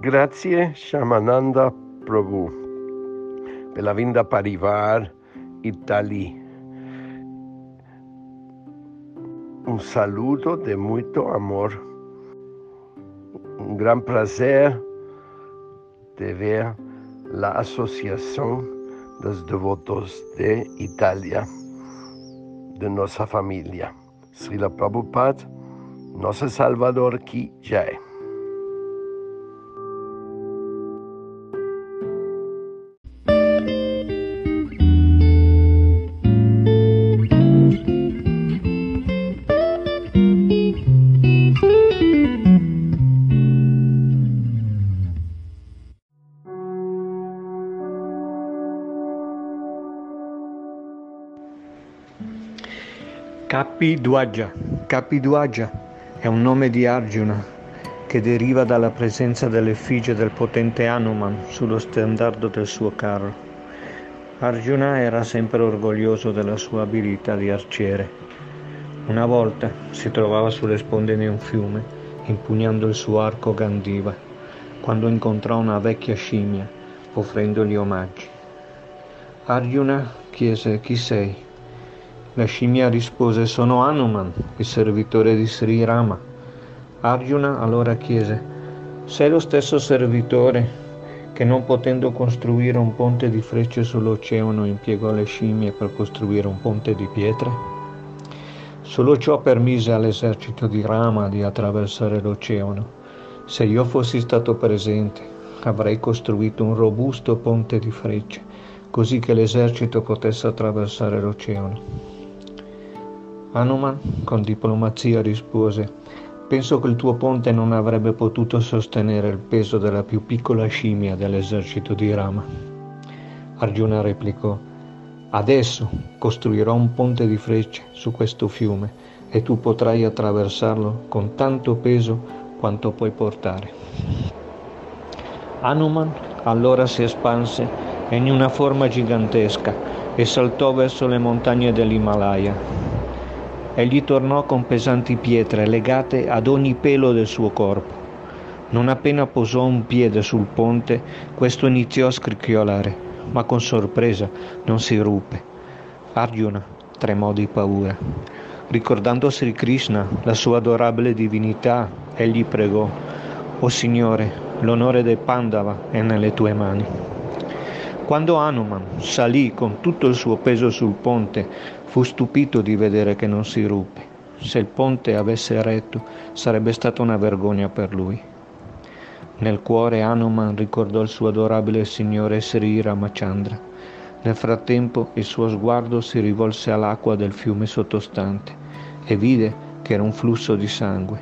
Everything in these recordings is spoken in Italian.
Grazie Shamananda Prabhu per la vinda Parivar Italia. Un saludo de muito amor. Un gran placer de ver la Asociación dos Devotos de Italia, de nuestra familia. Srila Prabhupada, nosso Salvador Ki Jai. Kapidwaja. Kapidwaja è un nome di Arjuna che deriva dalla presenza dell'effigie del potente Hanuman sullo stendardo del suo carro. Arjuna era sempre orgoglioso della sua abilità di arciere. Una volta si trovava sulle sponde di un fiume, impugnando il suo arco Gandiva, quando incontrò una vecchia scimmia, offrendogli omaggi. Arjuna chiese chi sei la scimmia rispose sono Hanuman, il servitore di Sri Rama. Arjuna allora chiese sei lo stesso servitore che non potendo costruire un ponte di frecce sull'oceano impiegò le scimmie per costruire un ponte di pietre? Solo ciò permise all'esercito di Rama di attraversare l'oceano. Se io fossi stato presente, avrei costruito un robusto ponte di frecce, così che l'esercito potesse attraversare l'oceano. Hanuman con diplomazia rispose Penso che il tuo ponte non avrebbe potuto sostenere il peso della più piccola scimmia dell'esercito di Rama. Arjuna replicò Adesso costruirò un ponte di frecce su questo fiume e tu potrai attraversarlo con tanto peso quanto puoi portare. Hanuman allora si espanse in una forma gigantesca e saltò verso le montagne dell'Himalaya Egli tornò con pesanti pietre legate ad ogni pelo del suo corpo. Non appena posò un piede sul ponte, questo iniziò a scricchiolare, ma con sorpresa non si ruppe. Arjuna tremò di paura. Ricordando Sri Krishna, la sua adorabile divinità, egli pregò, O oh Signore, l'onore dei Pandava è nelle tue mani. Quando Hanuman salì con tutto il suo peso sul ponte, fu stupito di vedere che non si ruppe. Se il ponte avesse retto, sarebbe stata una vergogna per lui. Nel cuore Hanuman ricordò il suo adorabile signore Sri Ramachandra. Nel frattempo il suo sguardo si rivolse all'acqua del fiume sottostante e vide che era un flusso di sangue.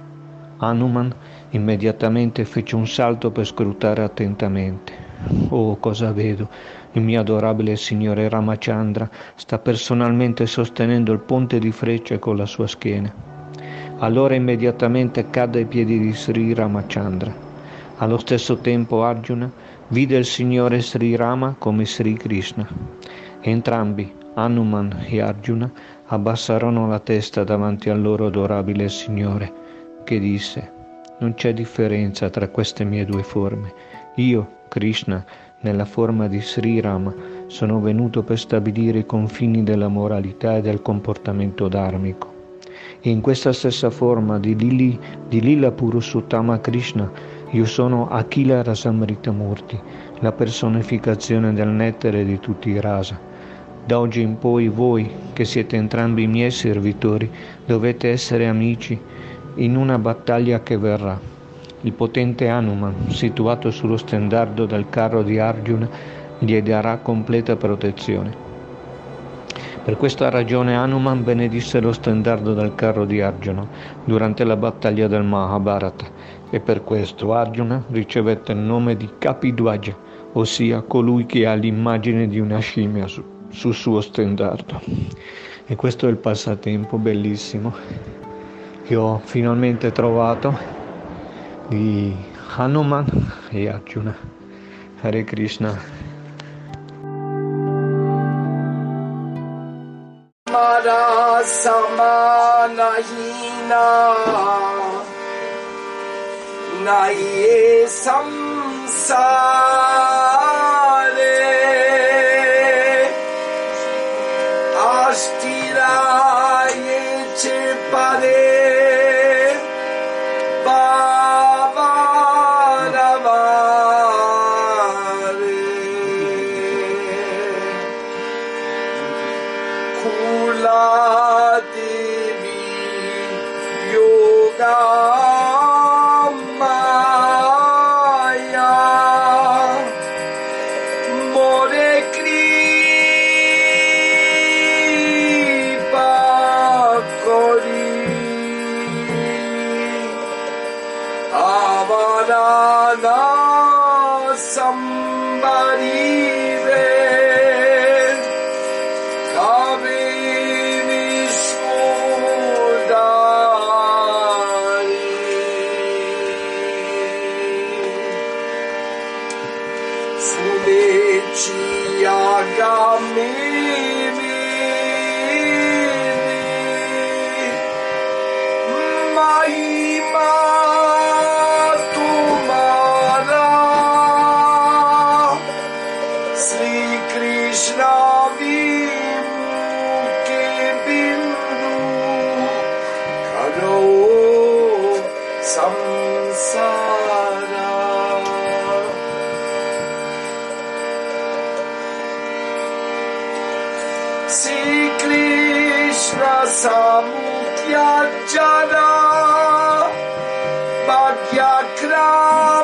Hanuman immediatamente fece un salto per scrutare attentamente. Oh, cosa vedo? Il mio adorabile signore Ramachandra sta personalmente sostenendo il ponte di frecce con la sua schiena. Allora immediatamente cadde ai piedi di Sri Ramachandra. Allo stesso tempo Arjuna vide il signore Sri Rama come Sri Krishna. Entrambi, Hanuman e Arjuna, abbassarono la testa davanti al loro adorabile signore, che disse, non c'è differenza tra queste mie due forme. Io, Krishna, nella forma di Sri Rama, sono venuto per stabilire i confini della moralità e del comportamento dharmico. E in questa stessa forma di, Lili, di Lila Purusuttama Krishna, io sono Akila Rasamrita Murti, la personificazione del nettare di tutti i rasa. Da oggi in poi voi, che siete entrambi i miei servitori, dovete essere amici in una battaglia che verrà. Il potente Hanuman, situato sullo stendardo del carro di Arjuna, gli darà completa protezione. Per questa ragione Hanuman benedisse lo stendardo del carro di Arjuna durante la battaglia del Mahabharata e per questo Arjuna ricevette il nome di Kapidwaja, ossia colui che ha l'immagine di una scimmia su, sul suo stendardo. E questo è il passatempo bellissimo che ho finalmente trovato y Hanuman y Arjuna. Hare Krishna. Samana hina, na ye. Sri Krishna Samukhyajana Madhyakrama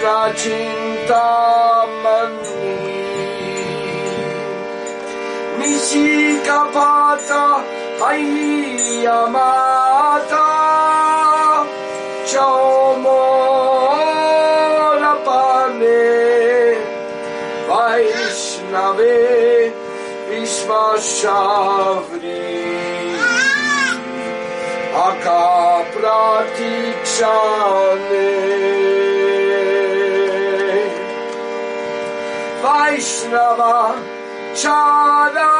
Krishna चिन्तामणि निशिकपात हैयमाता चौमोरपने वैष्णवे विश्वशावरे अका प्रतीक्षाने Vaishnava Chara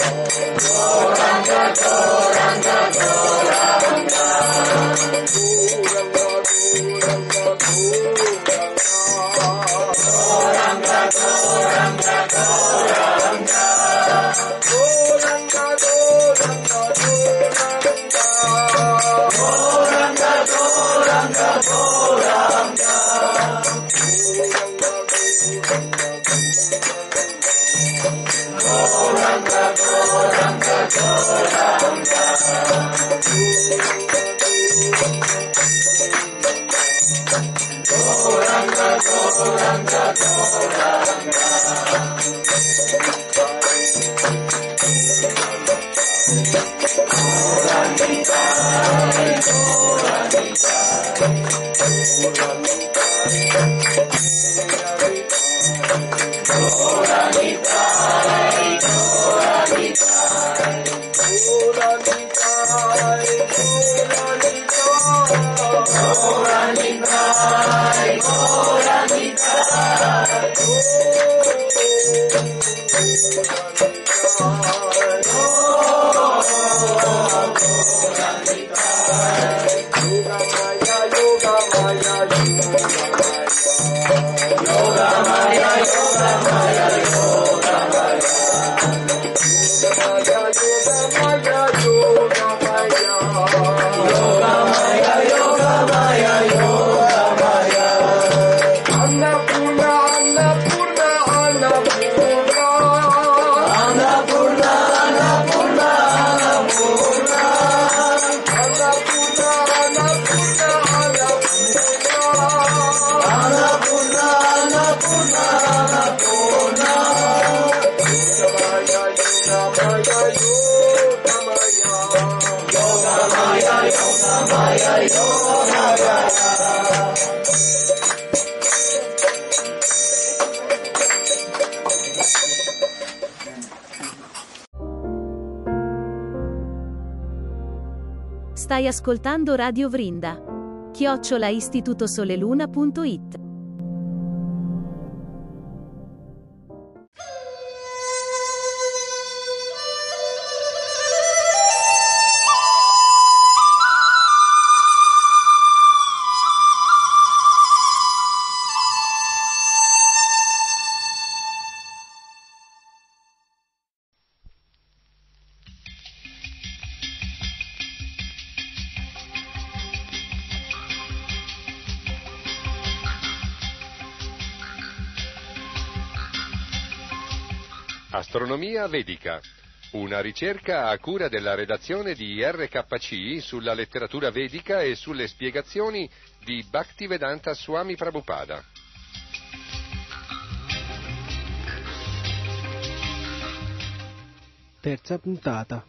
Oh. Ascoltando Radio Vrinda. Chiocciola istitutosoleluna.it Astronomia Vedica, una ricerca a cura della redazione di RKC sulla letteratura vedica e sulle spiegazioni di Bhaktivedanta Swami Prabhupada. Terza puntata.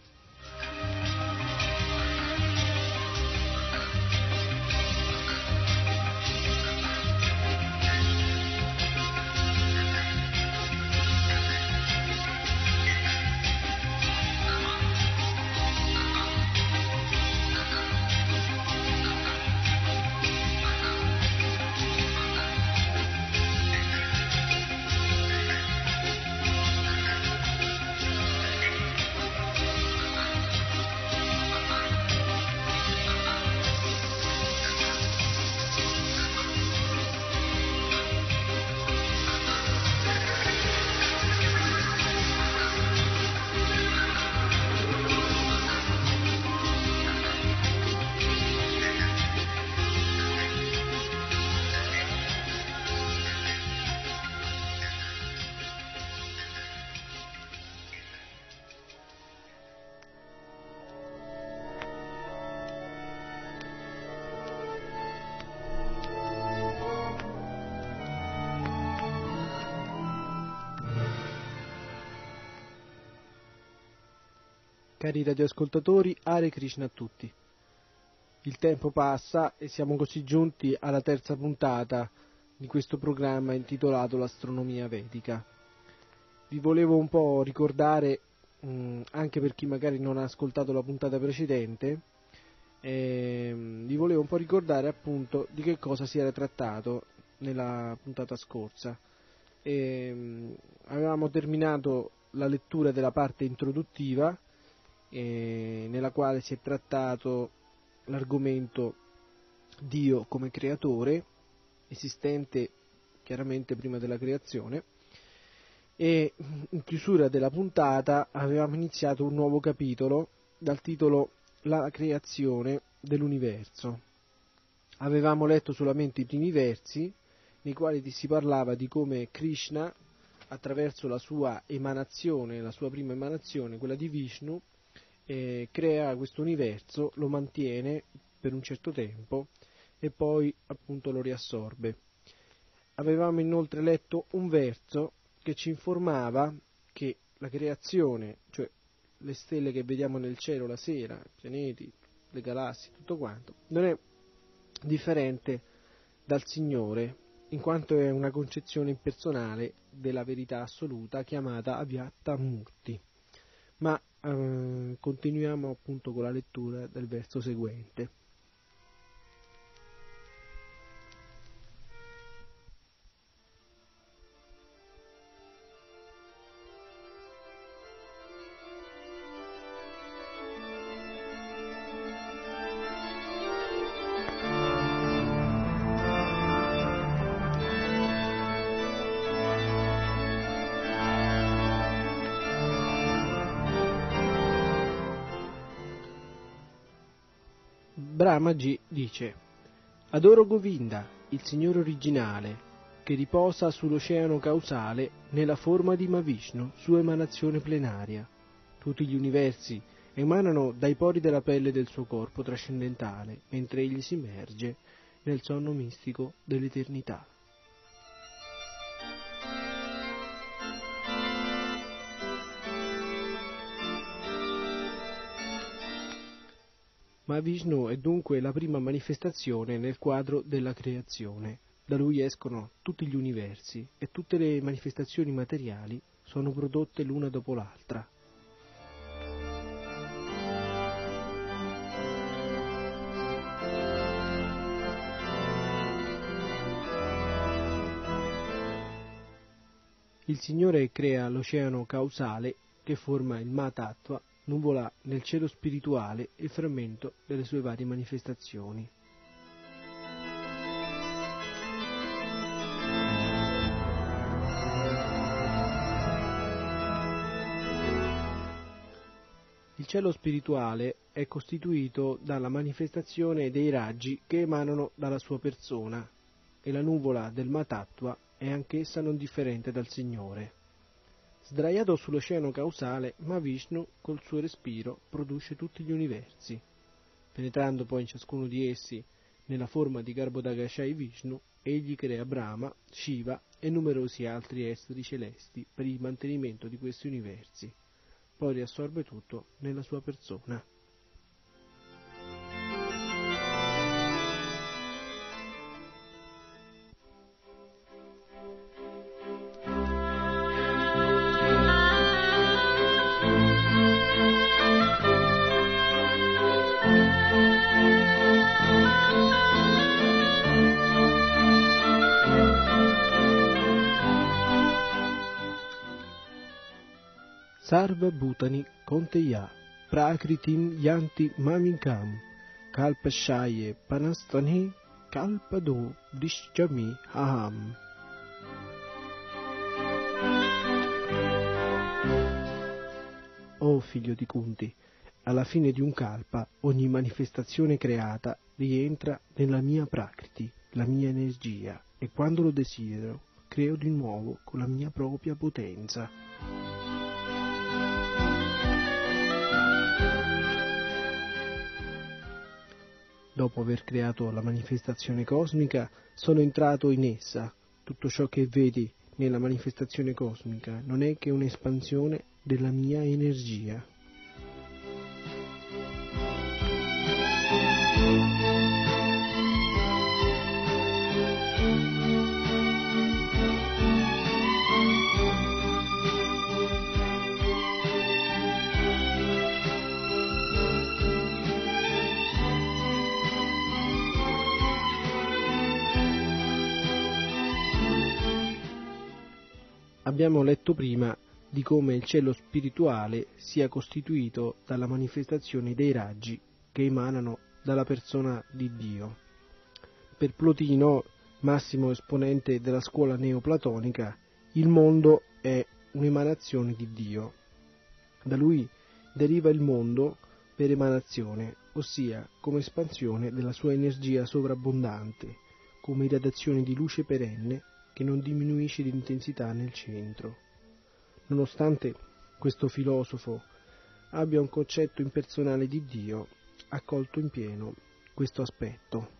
Cari radioascoltatori, Hare Krishna a tutti. Il tempo passa e siamo così giunti alla terza puntata di questo programma intitolato L'astronomia vedica. Vi volevo un po' ricordare, mh, anche per chi magari non ha ascoltato la puntata precedente, ehm, vi volevo un po' ricordare appunto di che cosa si era trattato nella puntata scorsa. Ehm, avevamo terminato la lettura della parte introduttiva eh, nella quale si è trattato l'argomento Dio come creatore, esistente chiaramente prima della creazione, e in chiusura della puntata avevamo iniziato un nuovo capitolo dal titolo La creazione dell'universo. Avevamo letto solamente i primi versi nei quali si parlava di come Krishna, attraverso la sua emanazione, la sua prima emanazione, quella di Vishnu, eh, crea questo universo, lo mantiene per un certo tempo e poi appunto lo riassorbe. avevamo inoltre letto un verso che ci informava che la creazione, cioè le stelle che vediamo nel cielo la sera, i pianeti, le galassie, tutto quanto, non è differente dal Signore, in quanto è una concezione impersonale della verità assoluta chiamata Avyata Murti. Ma eh, continuiamo appunto con la lettura del verso seguente. Brahmaji dice Adoro Govinda, il Signore originale, che riposa sull'oceano causale nella forma di Mavishnu, sua emanazione plenaria. Tutti gli universi emanano dai pori della pelle del suo corpo trascendentale, mentre egli si immerge nel sonno mistico dell'eternità. Ma Vishnu è dunque la prima manifestazione nel quadro della creazione. Da lui escono tutti gli universi e tutte le manifestazioni materiali sono prodotte l'una dopo l'altra. Il Signore crea l'oceano causale che forma il Matattva nuvola nel cielo spirituale il frammento delle sue varie manifestazioni. Il cielo spirituale è costituito dalla manifestazione dei raggi che emanano dalla sua persona e la nuvola del Matattva è anch'essa non differente dal Signore. Sdraiato sull'oceano causale, Vishnu col suo respiro produce tutti gli universi. Penetrando poi in ciascuno di essi nella forma di Garbhodagashai Vishnu, egli crea Brahma, Shiva e numerosi altri esseri celesti per il mantenimento di questi universi. Poi riassorbe tutto nella sua persona. Sarva Bhutani Konteya Prakritim Yanti Maminkam Kalpashaye Panastani Kalpado Dishchami Aham O figlio di Kunti, alla fine di un kalpa ogni manifestazione creata rientra nella mia prakriti, la mia energia, e quando lo desidero creo di nuovo con la mia propria potenza. Dopo aver creato la manifestazione cosmica, sono entrato in essa. Tutto ciò che vedi nella manifestazione cosmica non è che un'espansione della mia energia. Abbiamo letto prima di come il cielo spirituale sia costituito dalla manifestazione dei raggi che emanano dalla persona di Dio. Per Plotino, massimo esponente della scuola neoplatonica, il mondo è un'emanazione di Dio. Da lui deriva il mondo per emanazione, ossia come espansione della sua energia sovrabbondante, come irradiazione di luce perenne che non diminuisce di intensità nel centro. Nonostante questo filosofo abbia un concetto impersonale di Dio, ha colto in pieno questo aspetto.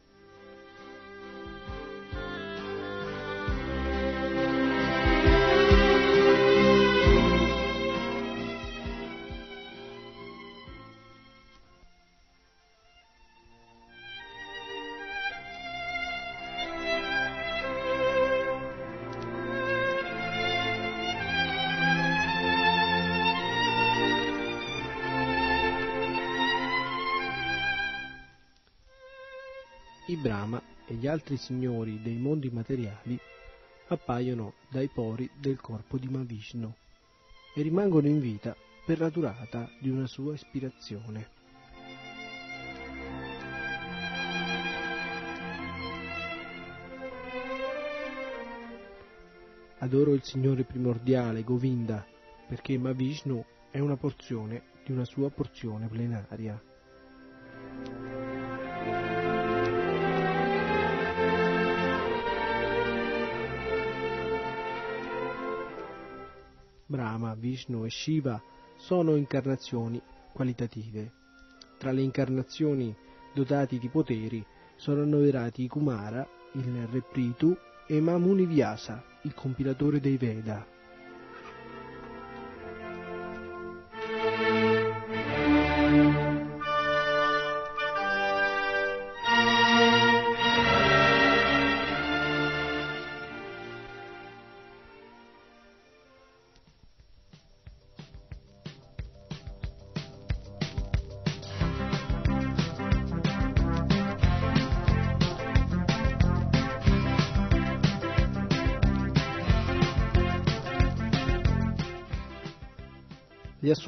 Gli altri signori dei mondi materiali appaiono dai pori del corpo di Mavishnu e rimangono in vita per la durata di una sua ispirazione. Adoro il Signore primordiale, Govinda, perché Mavishnu è una porzione di una sua porzione plenaria. Vishnu e Shiva sono incarnazioni qualitative. Tra le incarnazioni dotati di poteri sono annoverati Kumara, il Re Pritu e Mamuni Vyasa, il compilatore dei Veda.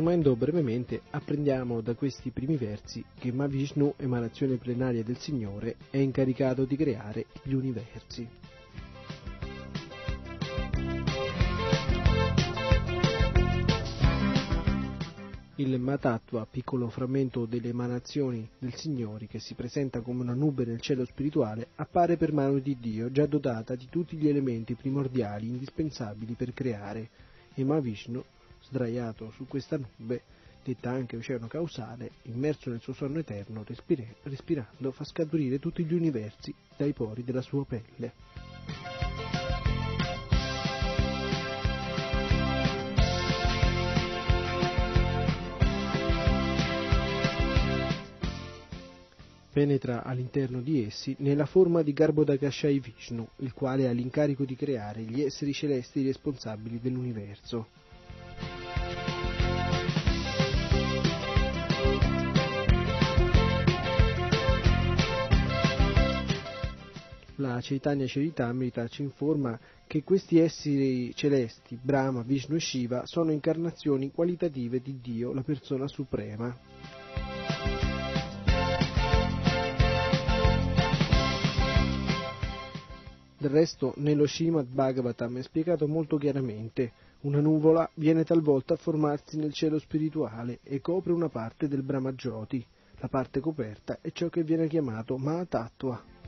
Riassumendo brevemente, apprendiamo da questi primi versi che Mahavishnu, emanazione plenaria del Signore, è incaricato di creare gli universi. Il Matattva, piccolo frammento delle emanazioni del Signore che si presenta come una nube nel cielo spirituale, appare per mano di Dio già dotata di tutti gli elementi primordiali indispensabili per creare e Mahavishnu sdraiato su questa nube, detta anche oceano causale, immerso nel suo sonno eterno, respire, respirando, fa scaturire tutti gli universi dai pori della sua pelle. penetra all'interno di essi nella forma di Garbhodakashai Vishnu, il quale ha l'incarico di creare gli esseri celesti responsabili dell'universo. La Chaitanya Charitamrita ci informa che questi esseri celesti, Brahma, Vishnu e Shiva, sono incarnazioni qualitative di Dio, la persona suprema. Del resto, nello Srimad Bhagavatam è spiegato molto chiaramente. Una nuvola viene talvolta a formarsi nel cielo spirituale e copre una parte del Brahma Jyoti. La parte coperta è ciò che viene chiamato Mahatattva.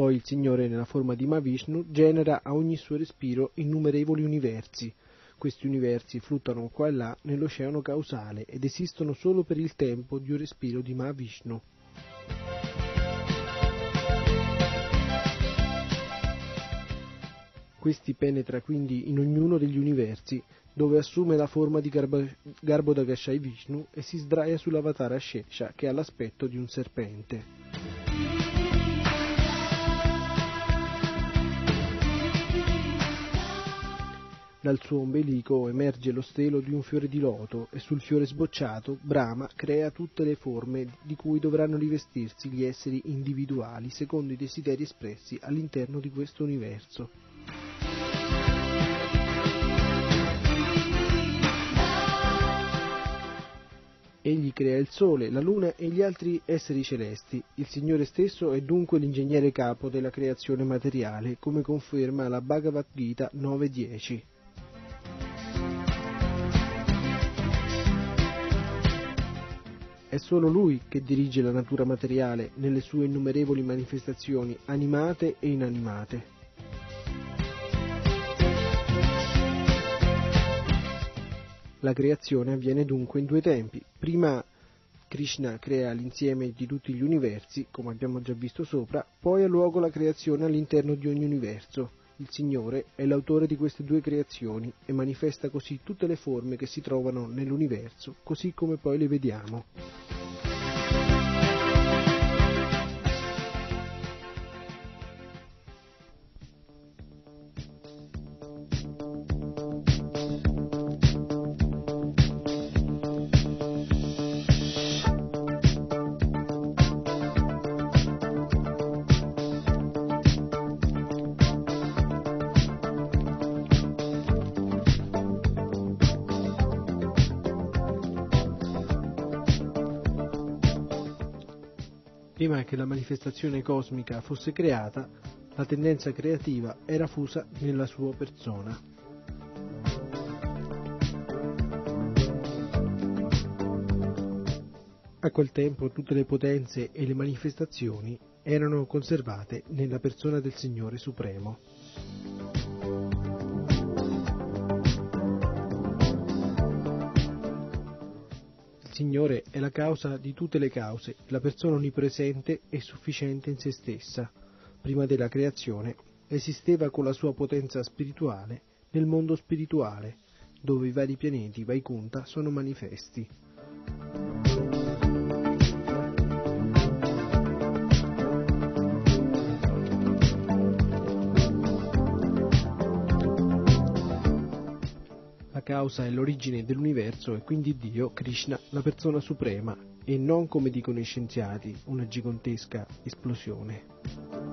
Poi il Signore, nella forma di Mahavishnu, genera a ogni suo respiro innumerevoli universi. Questi universi fluttano qua e là nell'oceano causale ed esistono solo per il tempo di un respiro di Mahavishnu. Questi penetra quindi in ognuno degli universi, dove assume la forma di Garbhodakashai Vishnu e si sdraia sull'avatara Shesha, che ha l'aspetto di un serpente. Dal suo ombelico emerge lo stelo di un fiore di loto e sul fiore sbocciato Brahma crea tutte le forme di cui dovranno rivestirsi gli esseri individuali secondo i desideri espressi all'interno di questo universo. Egli crea il Sole, la Luna e gli altri esseri celesti. Il Signore stesso è dunque l'ingegnere capo della creazione materiale, come conferma la Bhagavad Gita 9.10. È solo lui che dirige la natura materiale nelle sue innumerevoli manifestazioni animate e inanimate. La creazione avviene dunque in due tempi. Prima Krishna crea l'insieme di tutti gli universi, come abbiamo già visto sopra, poi ha luogo la creazione all'interno di ogni universo. Il Signore è l'autore di queste due creazioni e manifesta così tutte le forme che si trovano nell'universo, così come poi le vediamo. Che la manifestazione cosmica fosse creata, la tendenza creativa era fusa nella sua persona. A quel tempo tutte le potenze e le manifestazioni erano conservate nella persona del Signore Supremo. Signore è la causa di tutte le cause, la persona onnipresente e sufficiente in se stessa. Prima della creazione esisteva con la sua potenza spirituale nel mondo spirituale, dove i vari pianeti Vaikunta sono manifesti. Causa è l'origine dell'universo e quindi Dio, Krishna, la persona suprema, e non come dicono i scienziati, una gigantesca esplosione.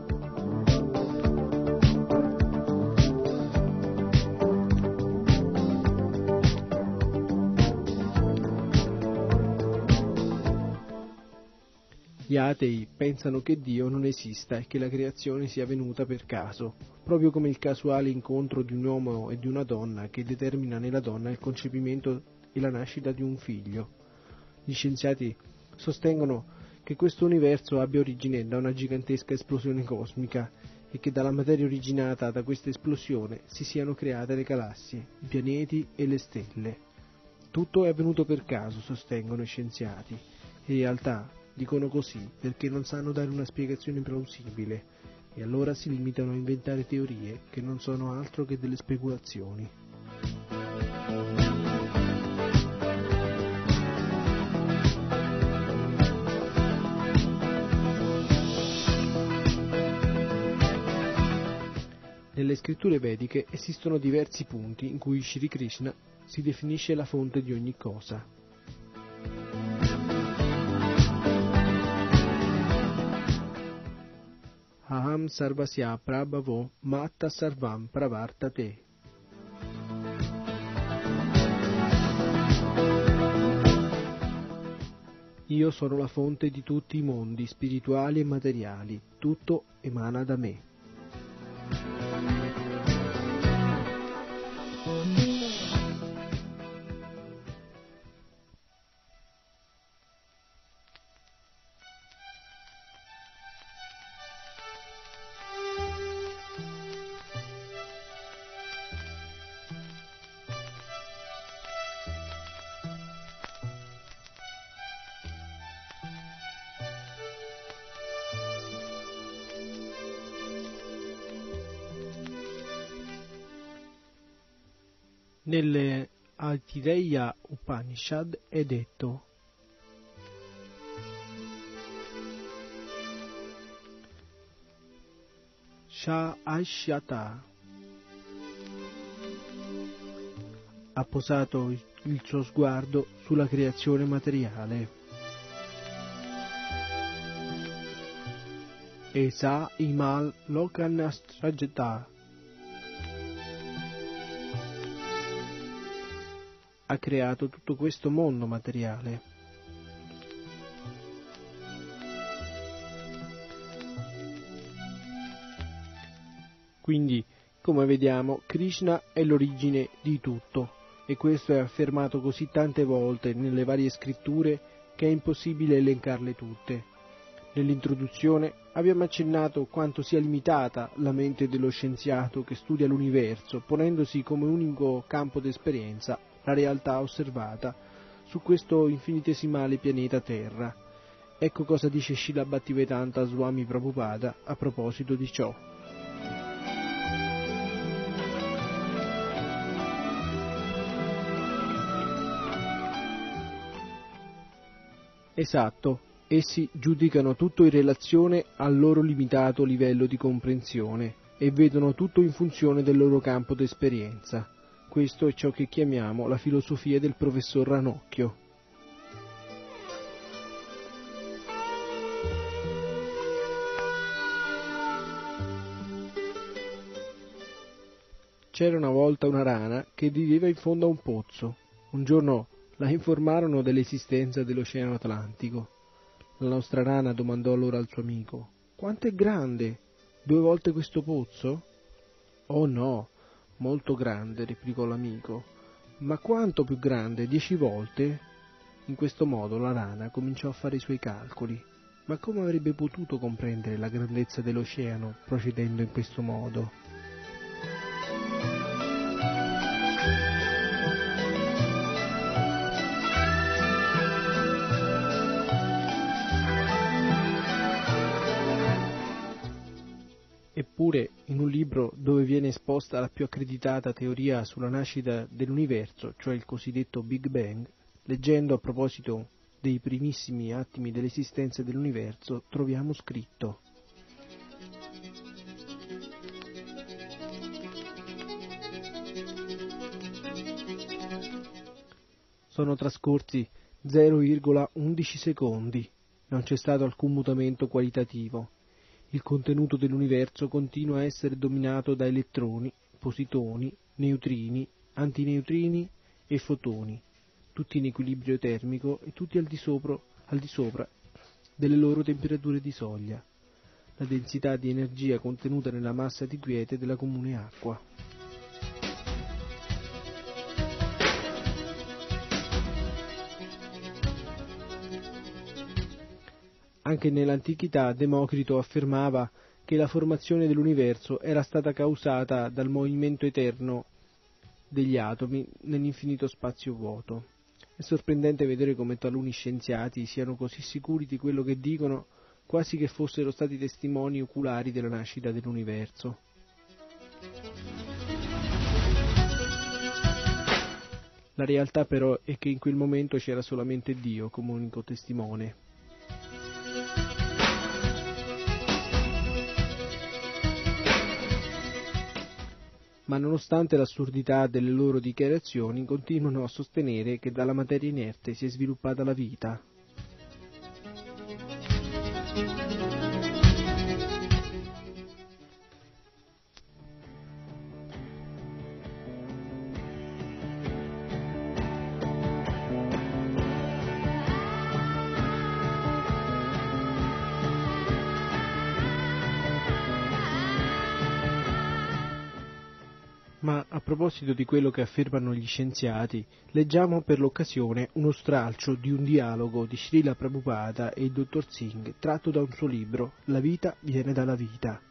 Atei pensano che Dio non esista e che la creazione sia venuta per caso, proprio come il casuale incontro di un uomo e di una donna che determina nella donna il concepimento e la nascita di un figlio. Gli scienziati sostengono che questo universo abbia origine da una gigantesca esplosione cosmica e che dalla materia originata da questa esplosione si siano create le galassie, i pianeti e le stelle. Tutto è avvenuto per caso, sostengono i scienziati. In realtà dicono così perché non sanno dare una spiegazione plausibile e allora si limitano a inventare teorie che non sono altro che delle speculazioni. Nelle scritture vediche esistono diversi punti in cui Shri Krishna si definisce la fonte di ogni cosa. Aham sarvasya prabhavo matta sarvam pravartate. Io sono la fonte di tutti i mondi spirituali e materiali, tutto emana da me. Aitireya Upanishad è detto Sha'ashyata ha posato il suo sguardo sulla creazione materiale. Esa imal lokanastrajata ha creato tutto questo mondo materiale. Quindi, come vediamo, Krishna è l'origine di tutto e questo è affermato così tante volte nelle varie scritture che è impossibile elencarle tutte. Nell'introduzione abbiamo accennato quanto sia limitata la mente dello scienziato che studia l'universo, ponendosi come unico campo d'esperienza la realtà osservata su questo infinitesimale pianeta Terra. Ecco cosa dice Srila Bhaktivedanta Swami Prabhupada a proposito di ciò. Esatto, essi giudicano tutto in relazione al loro limitato livello di comprensione e vedono tutto in funzione del loro campo d'esperienza. Questo è ciò che chiamiamo la filosofia del professor Ranocchio. C'era una volta una rana che viveva in fondo a un pozzo. Un giorno la informarono dell'esistenza dell'Oceano Atlantico. La nostra rana domandò allora al suo amico. Quanto è grande? Due volte questo pozzo? Oh no, molto grande, replicò l'amico. Ma quanto più grande? Dieci volte? In questo modo la rana cominciò a fare i suoi calcoli. Ma come avrebbe potuto comprendere la grandezza dell'oceano procedendo in questo modo? Eppure, in un libro dove viene esposta la più accreditata teoria sulla nascita dell'universo, cioè il cosiddetto Big Bang, leggendo a proposito dei primissimi attimi dell'esistenza dell'universo, troviamo scritto. Sono trascorsi 0,11 secondi, non c'è stato alcun mutamento qualitativo il contenuto dell'universo continua a essere dominato da elettroni, positoni, neutrini, antineutrini e fotoni, tutti in equilibrio termico e tutti al di, sopra, al di sopra delle loro temperature di soglia, la densità di energia contenuta nella massa di quiete della comune acqua. Anche nell'antichità Democrito affermava che la formazione dell'universo era stata causata dal movimento eterno degli atomi nell'infinito spazio vuoto. È sorprendente vedere come taluni scienziati siano così sicuri di quello che dicono, quasi che fossero stati testimoni oculari della nascita dell'universo. La realtà però è che in quel momento c'era solamente Dio come unico testimone. Ma nonostante l'assurdità delle loro dichiarazioni continuano a sostenere che dalla materia inerte si è sviluppata la vita. Proposito di quello che affermano gli scienziati, leggiamo per l'occasione uno stralcio di un dialogo di Srila Prabhupada e il dottor Singh tratto da un suo libro La vita viene dalla vita.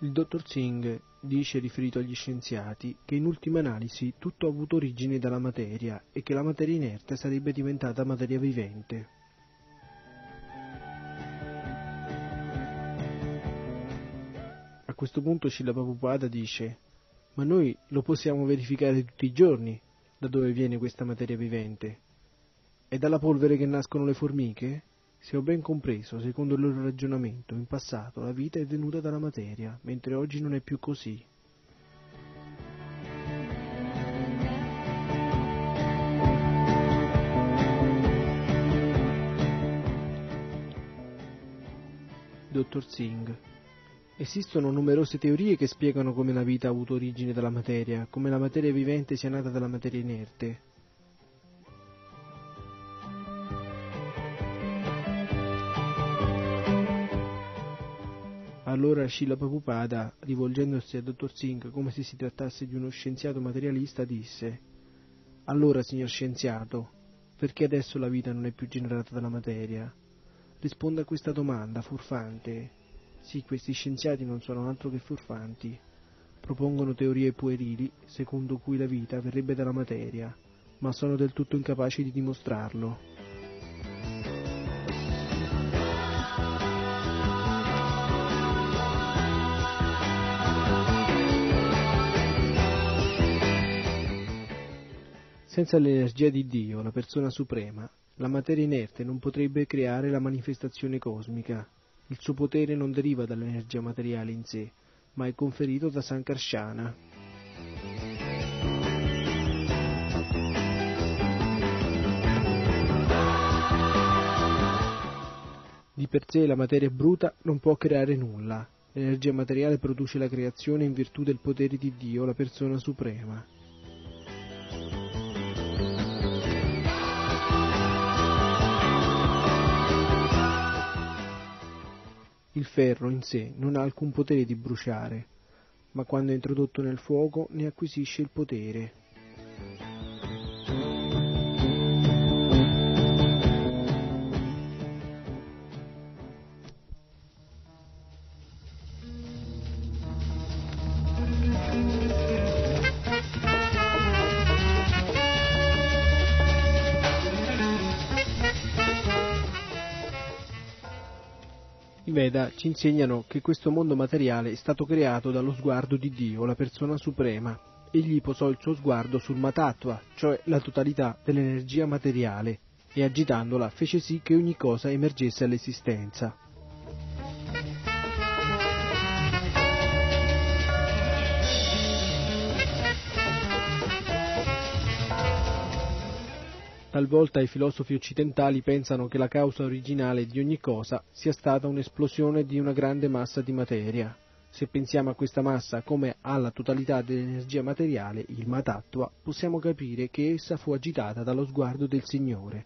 Il dottor Singh dice, riferito agli scienziati, che in ultima analisi tutto ha avuto origine dalla materia e che la materia inerte sarebbe diventata materia vivente. Questo punto Scilla Prabhupada dice ma noi lo possiamo verificare tutti i giorni da dove viene questa materia vivente. È dalla polvere che nascono le formiche? Se ho ben compreso, secondo il loro ragionamento, in passato la vita è venuta dalla materia, mentre oggi non è più così. Dottor Singh Esistono numerose teorie che spiegano come la vita ha avuto origine dalla materia, come la materia vivente sia nata dalla materia inerte. Allora Srila Prabhupada, rivolgendosi al dottor Singh come se si trattasse di uno scienziato materialista, disse Allora, signor scienziato, perché adesso la vita non è più generata dalla materia? Risponda a questa domanda, furfante, sì, questi scienziati non sono altro che furfanti. Propongono teorie puerili, secondo cui la vita verrebbe dalla materia, ma sono del tutto incapaci di dimostrarlo. Senza l'energia di Dio, la persona suprema, la materia inerte non potrebbe creare la manifestazione cosmica, il suo potere non deriva dall'energia materiale in sé, ma è conferito da Sankarsana. Di per sé la materia bruta non può creare nulla. L'energia materiale produce la creazione in virtù del potere di Dio, la persona suprema. Il ferro in sé non ha alcun potere di bruciare, ma quando è introdotto nel fuoco ne acquisisce il potere. Veda ci insegnano che questo mondo materiale è stato creato dallo sguardo di Dio, la persona suprema. Egli posò il suo sguardo sul Matattva, cioè la totalità dell'energia materiale, e agitandola fece sì che ogni cosa emergesse all'esistenza. Talvolta i filosofi occidentali pensano che la causa originale di ogni cosa sia stata un'esplosione di una grande massa di materia. Se pensiamo a questa massa come alla totalità dell'energia materiale, il Matattva, possiamo capire che essa fu agitata dallo sguardo del Signore.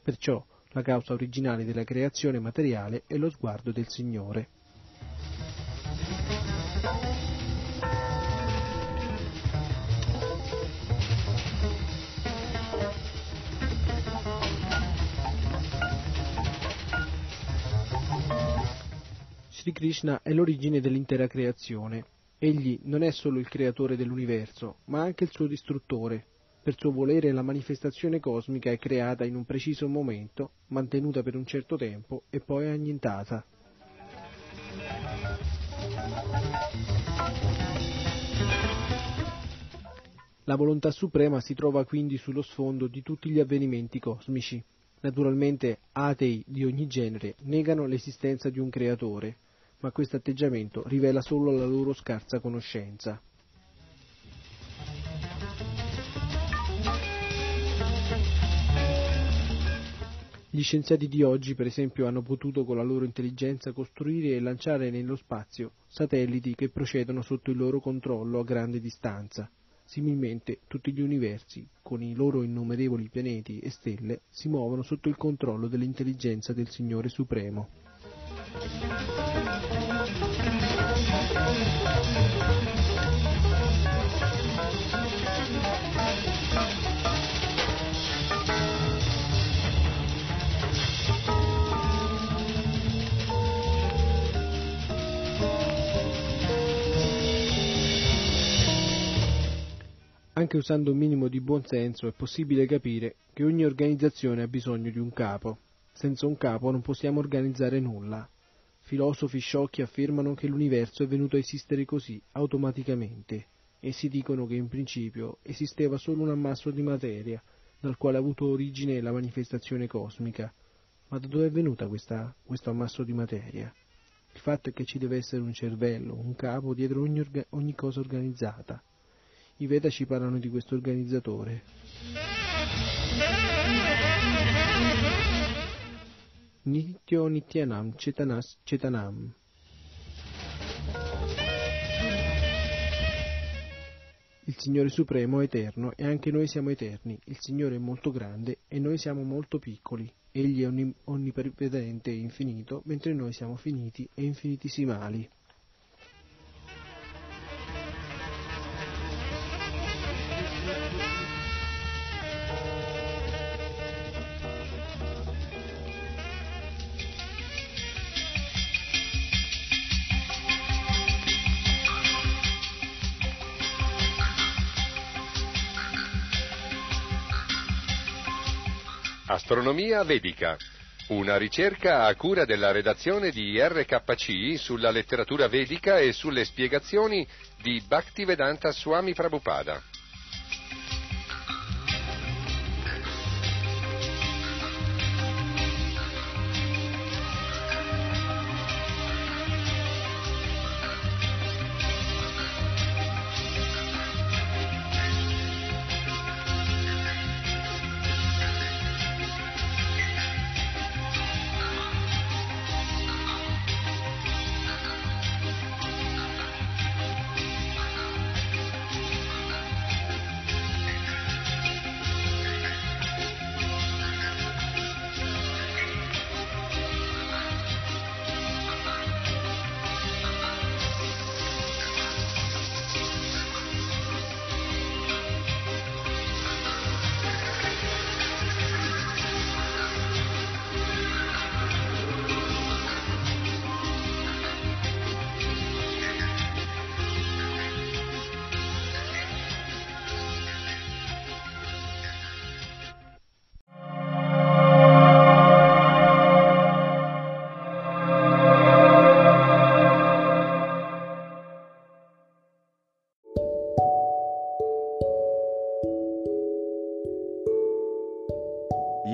Perciò la causa originale della creazione materiale è lo sguardo del Signore. Sri Krishna è l'origine dell'intera creazione. Egli non è solo il creatore dell'universo, ma anche il suo distruttore. Per suo volere la manifestazione cosmica è creata in un preciso momento, mantenuta per un certo tempo e poi annientata. La volontà suprema si trova quindi sullo sfondo di tutti gli avvenimenti cosmici. Naturalmente atei di ogni genere negano l'esistenza di un creatore, ma questo atteggiamento rivela solo la loro scarsa conoscenza. Gli scienziati di oggi, per esempio, hanno potuto con la loro intelligenza costruire e lanciare nello spazio satelliti che procedono sotto il loro controllo a grande distanza. Similmente, tutti gli universi, con i loro innumerevoli pianeti e stelle, si muovono sotto il controllo dell'intelligenza del Signore Supremo. Anche usando un minimo di buonsenso è possibile capire che ogni organizzazione ha bisogno di un capo. Senza un capo non possiamo organizzare nulla. Filosofi sciocchi affermano che l'universo è venuto a esistere così, automaticamente. Essi dicono che in principio esisteva solo un ammasso di materia, dal quale ha avuto origine la manifestazione cosmica. Ma da dove è venuta questa, questo ammasso di materia? Il fatto è che ci deve essere un cervello, un capo dietro ogni, orga- ogni cosa organizzata. I Veda ci parlano di questo organizzatore. Nityo Nityanam Chetanas Chetanam. Il Signore Supremo è eterno e anche noi siamo eterni. Il Signore è molto grande e noi siamo molto piccoli. Egli è onniprevedente e infinito, mentre noi siamo finiti e infinitesimali. Astronomia vedica. Una ricerca a cura della redazione di RKC sulla letteratura vedica e sulle spiegazioni di Bhaktivedanta Swami Prabhupada.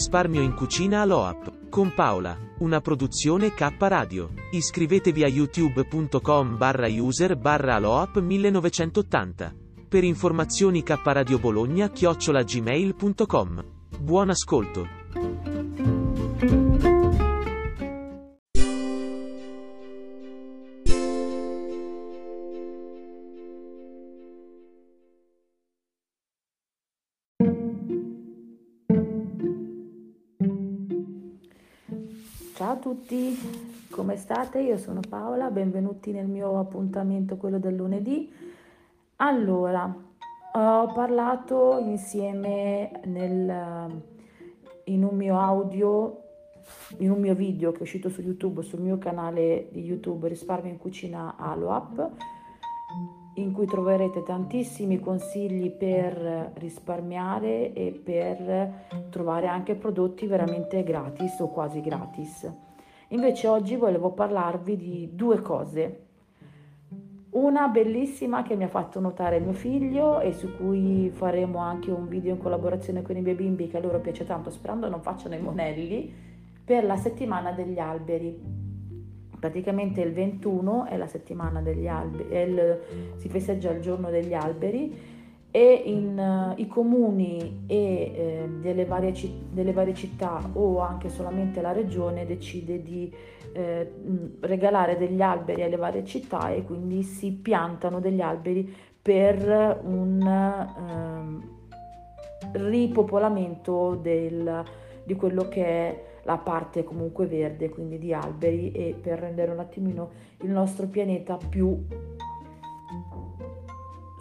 Risparmio in cucina all'OAP. Con Paola. Una produzione K Radio. Iscrivetevi a youtube.com barra user barra aloap 1980. Per informazioni K Radio Bologna chiocciola gmail.com. Buon ascolto. Tutti, come state? Io sono Paola, benvenuti nel mio appuntamento, quello del lunedì. Allora, ho parlato insieme nel, in un mio audio, in un mio video che è uscito su YouTube, sul mio canale di YouTube Risparmio in Cucina Aloap, in cui troverete tantissimi consigli per risparmiare e per trovare anche prodotti veramente gratis o quasi gratis. Invece oggi volevo parlarvi di due cose. Una bellissima che mi ha fatto notare mio figlio e su cui faremo anche un video in collaborazione con i miei bimbi che a loro piace tanto, sperando non facciano i monelli, per la settimana degli alberi praticamente il 21 è la settimana degli alberi, il, si festeggia il giorno degli alberi e in, uh, i comuni e eh, delle, varie, delle, varie, città o anche solamente la regione decide di eh, regalare degli alberi alle varie città e quindi si piantano degli alberi per un eh, ripopolamento del, di quello che è la parte comunque verde, quindi di alberi e per rendere un attimino il nostro pianeta più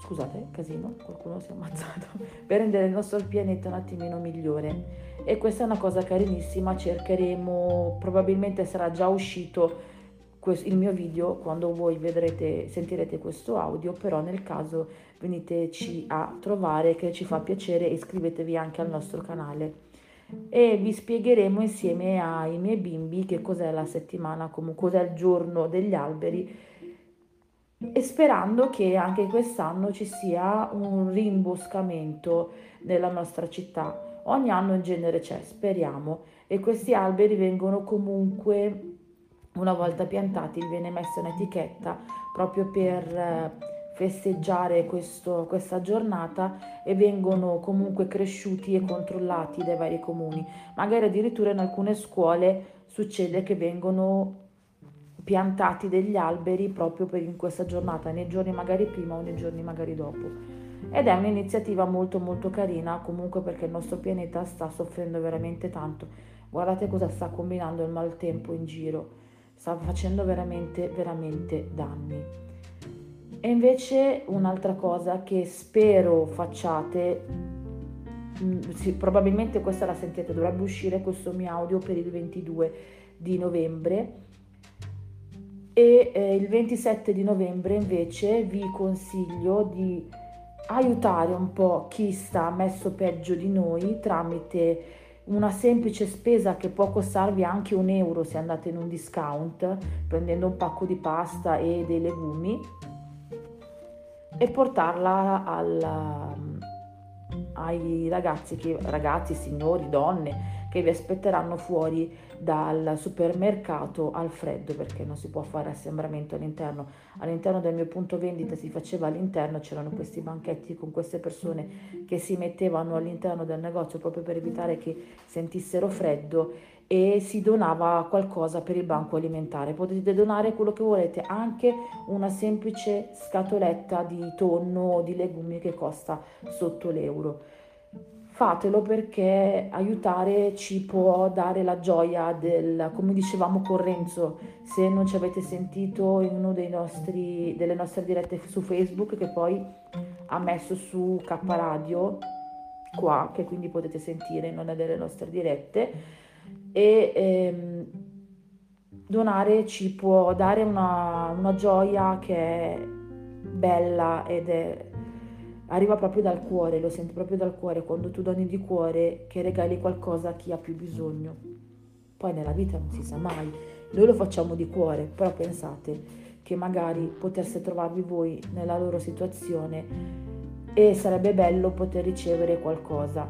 scusate, casino, qualcuno si è ammazzato, per rendere il nostro pianeta un attimino migliore. E questa è una cosa carinissima, cercheremo, probabilmente sarà già uscito il mio video quando voi vedrete, sentirete questo audio, però nel caso veniteci a trovare che ci fa piacere iscrivetevi anche al nostro canale e vi spiegheremo insieme ai miei bimbi che cos'è la settimana, comunque cos'è il giorno degli alberi e sperando che anche quest'anno ci sia un rimboscamento nella nostra città. Ogni anno in genere c'è, speriamo, e questi alberi vengono comunque una volta piantati, viene messa un'etichetta proprio per eh, festeggiare questo, questa giornata e vengono comunque cresciuti e controllati dai vari comuni. Magari addirittura in alcune scuole succede che vengono piantati degli alberi proprio per in questa giornata, nei giorni magari prima o nei giorni magari dopo. Ed è un'iniziativa molto molto carina comunque perché il nostro pianeta sta soffrendo veramente tanto. Guardate cosa sta combinando il maltempo in giro, sta facendo veramente veramente danni. E invece un'altra cosa che spero facciate, mm, sì, probabilmente questa la sentite, dovrebbe uscire questo mio audio per il 22 di novembre e eh, il 27 di novembre invece vi consiglio di aiutare un po' chi sta messo peggio di noi tramite una semplice spesa che può costarvi anche un euro se andate in un discount prendendo un pacco di pasta e dei legumi e portarla al, ai ragazzi, che, ragazzi, signori, donne che vi aspetteranno fuori dal supermercato al freddo perché non si può fare assembramento all'interno. All'interno del mio punto vendita si faceva all'interno, c'erano questi banchetti con queste persone che si mettevano all'interno del negozio proprio per evitare che sentissero freddo e si donava qualcosa per il banco alimentare. Potete donare quello che volete, anche una semplice scatoletta di tonno o di legumi che costa sotto l'euro. Fatelo perché aiutare ci può dare la gioia del, come dicevamo con Renzo, se non ci avete sentito in una delle nostre dirette su Facebook che poi ha messo su K Radio qua, che quindi potete sentire in una delle nostre dirette. E ehm, donare ci può dare una, una gioia che è bella ed è arriva proprio dal cuore, lo senti proprio dal cuore quando tu doni di cuore che regali qualcosa a chi ha più bisogno. Poi nella vita non si sa mai, noi lo facciamo di cuore, però pensate che magari potesse trovarvi voi nella loro situazione e sarebbe bello poter ricevere qualcosa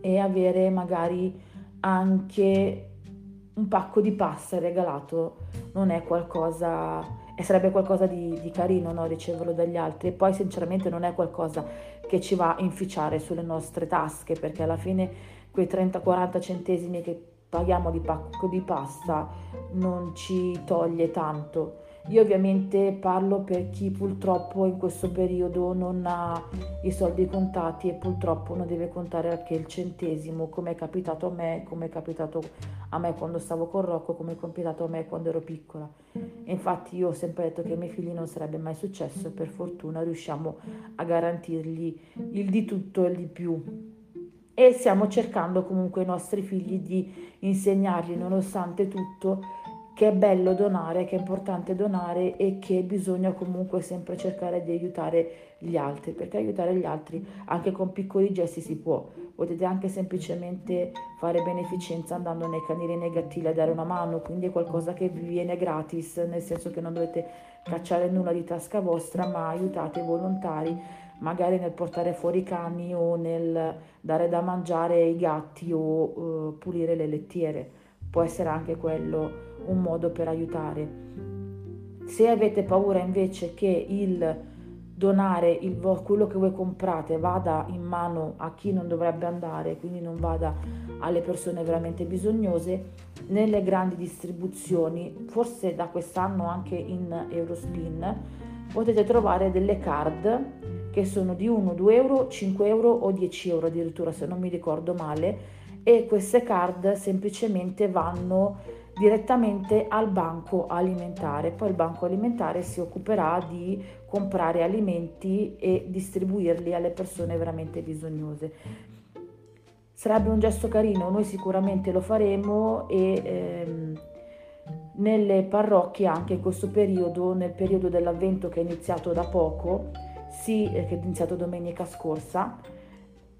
e avere magari anche un pacco di pasta regalato non è qualcosa e sarebbe qualcosa di, di carino no? riceverlo dagli altri e poi sinceramente non è qualcosa che ci va a inficiare sulle nostre tasche perché alla fine quei 30-40 centesimi che paghiamo di pacco di pasta non ci toglie tanto io ovviamente parlo per chi purtroppo in questo periodo non ha i soldi contati e purtroppo non deve contare anche il centesimo, come è capitato a me, come è capitato a me quando stavo con Rocco, come è capitato a me quando ero piccola. E infatti io ho sempre detto che ai miei figli non sarebbe mai successo e per fortuna riusciamo a garantirgli il di tutto e il di più. E stiamo cercando comunque ai nostri figli di insegnargli, nonostante tutto, che è bello donare, che è importante donare e che bisogna comunque sempre cercare di aiutare gli altri, perché aiutare gli altri anche con piccoli gesti si può. Potete anche semplicemente fare beneficenza andando nei canili negativi a dare una mano, quindi è qualcosa che vi viene gratis, nel senso che non dovete cacciare nulla di tasca vostra, ma aiutate i volontari magari nel portare fuori i cani o nel dare da mangiare ai gatti o uh, pulire le lettiere. Può essere anche quello un modo per aiutare. Se avete paura invece che il donare il, quello che voi comprate vada in mano a chi non dovrebbe andare, quindi non vada alle persone veramente bisognose, nelle grandi distribuzioni, forse da quest'anno anche in Eurospin, potete trovare delle card che sono di 1, 2 euro, 5 euro o 10 euro addirittura se non mi ricordo male e queste card semplicemente vanno direttamente al banco alimentare. Poi il banco alimentare si occuperà di comprare alimenti e distribuirli alle persone veramente bisognose. Sarebbe un gesto carino, noi sicuramente lo faremo e ehm, nelle parrocchie anche in questo periodo, nel periodo dell'avvento che è iniziato da poco, sì, che è iniziato domenica scorsa,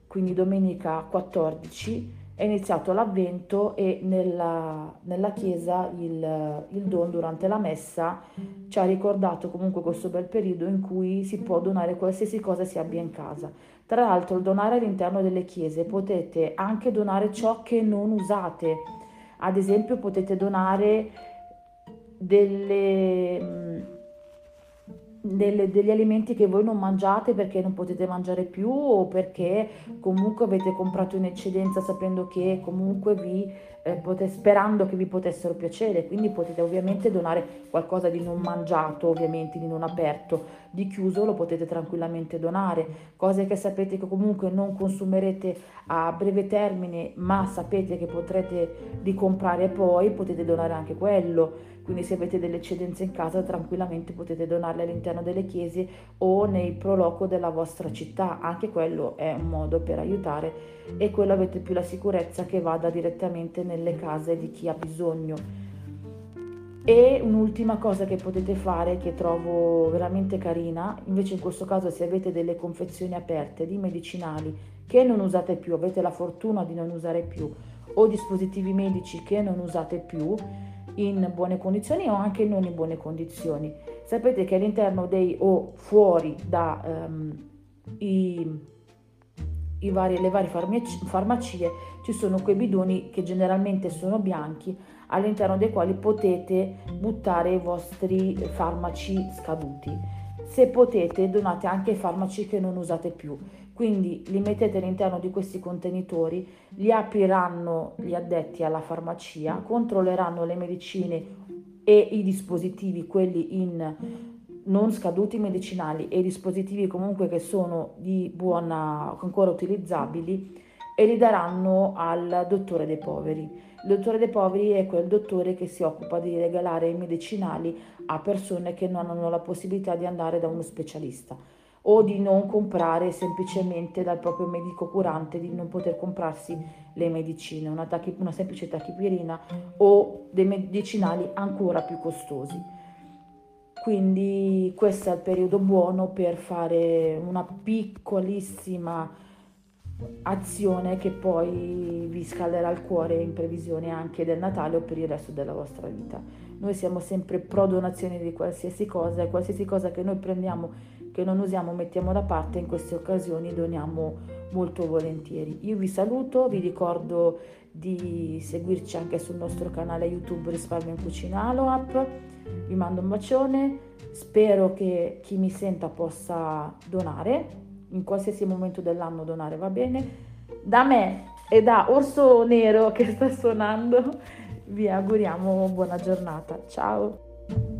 quindi domenica 14, è iniziato l'avvento e nella, nella chiesa il, il, Don durante la messa ci ha ricordato comunque questo bel periodo in cui si può donare qualsiasi cosa si abbia in casa. Tra l'altro il donare all'interno delle chiese potete anche donare ciò che non usate, ad esempio potete donare delle delle, degli alimenti che voi non mangiate perché non potete mangiare più o perché comunque avete comprato in eccedenza sapendo che comunque vi eh, pote, sperando che vi potessero piacere. Quindi potete ovviamente donare qualcosa di non mangiato ovviamente di non aperto di chiuso lo potete tranquillamente donare. Cose che sapete che comunque non consumerete a breve termine ma sapete che potrete ricomprare poi potete donare anche quello quindi se avete delle eccedenze in casa tranquillamente potete donarle all'interno delle chiese o nei proloco della vostra città, anche quello è un modo per aiutare e quello avete più la sicurezza che vada direttamente nelle case di chi ha bisogno. E un'ultima cosa che potete fare che trovo veramente carina, invece in questo caso se avete delle confezioni aperte di medicinali che non usate più, avete la fortuna di non usare più, o dispositivi medici che non usate più, in buone condizioni o anche non in buone condizioni. Sapete che all'interno dei o fuori da um, i, i vari, le varie farmacie, ci sono quei bidoni che generalmente sono bianchi all'interno dei quali potete buttare i vostri farmaci scaduti. Se potete donate anche i farmaci che non usate più quindi li mettete all'interno di questi contenitori, li apriranno gli addetti alla farmacia, controlleranno le medicine e i dispositivi, quelli in non scaduti medicinali e dispositivi comunque che sono di buona, ancora utilizzabili e li daranno al dottore dei poveri. Il dottore dei poveri è quel dottore che si occupa di regalare i medicinali a persone che non hanno la possibilità di andare da uno specialista o di non comprare semplicemente dal proprio medico curante, di non poter comprarsi le medicine, una, tacchi, una semplice tachipirina o dei medicinali ancora più costosi. Quindi questo è il periodo buono per fare una piccolissima azione che poi vi scalderà il cuore in previsione anche del Natale o per il resto della vostra vita. Noi siamo sempre pro donazione di qualsiasi cosa e qualsiasi cosa che noi prendiamo che non usiamo mettiamo da parte in queste occasioni doniamo molto volentieri. Io vi saluto, vi ricordo di seguirci anche sul nostro canale YouTube Risparmio in Cucina Aloap. Vi mando un bacione, spero che chi mi senta possa donare, in qualsiasi momento dell'anno donare va bene. Da me e da Orso Nero che sta suonando vi auguriamo buona giornata. Ciao!